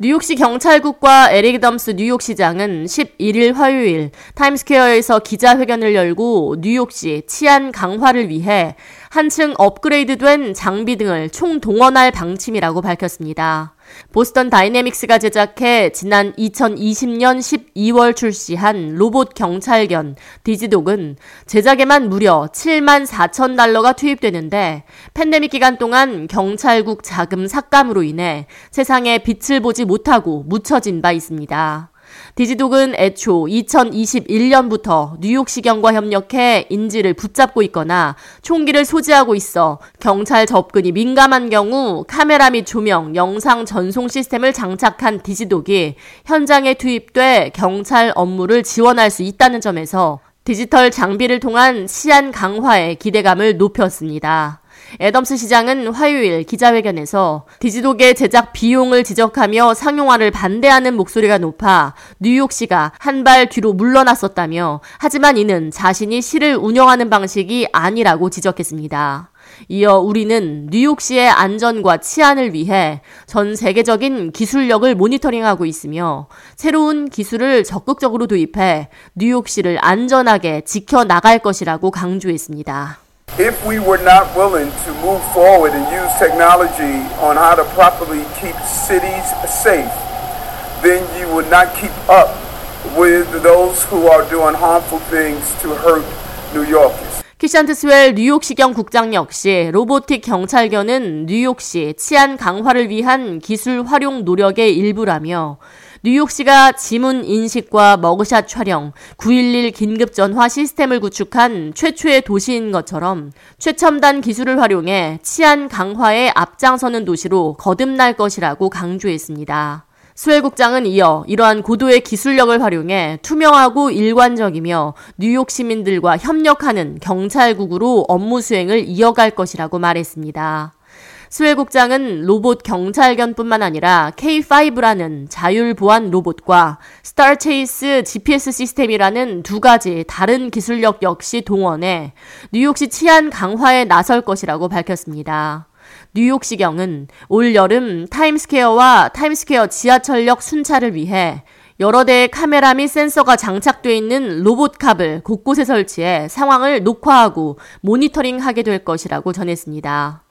뉴욕시 경찰국과 에릭 아담스 뉴욕시장은 11일 화요일 타임스퀘어에서 기자회견을 열고 뉴욕시 치안 강화를 위해 한층 업그레이드된 장비 등을 총동원할 방침이라고 밝혔습니다. Boston Dynamics가 제작해 지난 2020년 12월 출시한 로봇 경찰견 Digidog은 제작에만 무려 7만 4천 달러가 투입되는데 팬데믹 기간 동안 경찰국 자금 삭감으로 인해 세상에 빛을 보지 못하고 묻혀진 바 있습니다. 디지독은 애초 2021년부터 뉴욕시경과 협력해 인지를 붙잡고 있거나 총기를 소지하고 있어 경찰 접근이 민감한 경우 카메라 및 조명, 영상 전송 시스템을 장착한 디지독이 현장에 투입돼 경찰 업무를 지원할 수 있다는 점에서 디지털 장비를 통한 시안 강화에 기대감을 높였습니다. 애덤스 시장은 화요일 기자회견에서 디지독의 제작 비용을 지적하며 상용화를 반대하는 목소리가 높아 뉴욕시가 한 발 뒤로 물러났었다며 하지만 이는 자신이 시를 운영하는 방식이 아니라고 지적했습니다. 이어 우리는 뉴욕시의 안전과 치안을 위해 전 세계적인 기술력을 모니터링하고 있으며 새로운 기술을 적극적으로 도입해 뉴욕시를 안전하게 지켜나갈 것이라고 강조했습니다. if we were not willing to move forward and use technology on how to properly keep cities safe, then you would not keep up with those who are doing harmful things to hurt New Yorkers. 키샨트 스웰 뉴욕시경 국장 역시 로보틱 경찰견은 뉴욕시 치안 강화를 위한 기술 활용 노력의 일부라며 뉴욕시가 지문 인식과 머그샷 촬영, 911 긴급 전화 시스템을 구축한 최초의 도시인 것처럼 최첨단 기술을 활용해 치안 강화에 앞장서는 도시로 거듭날 것이라고 강조했습니다. 스웰 국장은 이어 이러한 고도의 기술력을 활용해 투명하고 일관적이며 뉴욕 시민들과 협력하는 경찰국으로 업무 수행을 이어갈 것이라고 말했습니다. 스웰 국장은 로봇 경찰견뿐만 아니라 K5라는 자율 보안 로봇과 StarChase GPS 시스템이라는 두 가지 다른 기술력 역시 동원해 뉴욕시 치안 강화에 나설 것이라고 밝혔습니다. 뉴욕시경은 올 여름 타임스퀘어와 타임스퀘어 지하철역 순찰을 위해 여러 대의 카메라 및 센서가 장착돼 있는 로보캅을 곳곳에 설치해 상황을 녹화하고 모니터링하게 될 것이라고 전했습니다.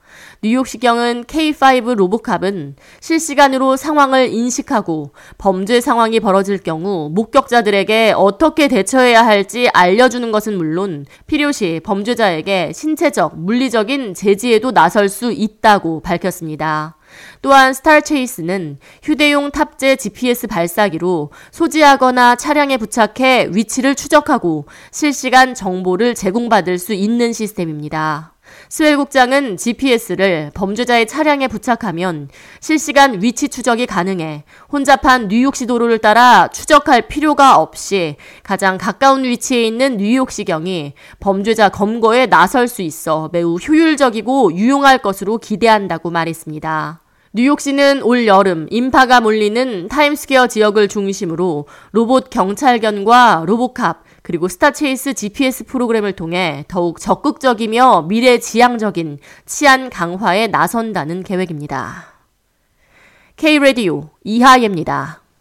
뉴욕시경은 K5 로보캅은 실시간으로 상황을 인식하고 범죄 상황이 벌어질 경우 목격자들에게 어떻게 대처해야 할지 알려주는 것은 물론 필요시 범죄자에게 신체적, 물리적인 제지에도 나설 수 있다고 밝혔습니다. 또한 스타체이스는 휴대용 탑재 GPS 발사기로 소지하거나 차량에 부착해 위치를 추적하고 실시간 정보를 제공받을 수 있는 시스템입니다. 스웰 국장은 GPS를 범죄자의 차량에 부착하면 실시간 위치 추적이 가능해 혼잡한 뉴욕시 도로를 따라 추적할 필요가 없이 가장 가까운 위치에 있는 뉴욕시경이 범죄자 검거에 나설 수 있어 매우 효율적이고 유용할 것으로 기대한다고 말했습니다. 뉴욕시는 올 여름 인파가 몰리는 타임스퀘어 지역을 중심으로 로봇 경찰견과 로보캅 그리고 StarChase GPS 프로그램을 통해 더욱 적극적이며 미래지향적인 치안 강화에 나선다는 계획입니다. K-Radio 이하예입니다.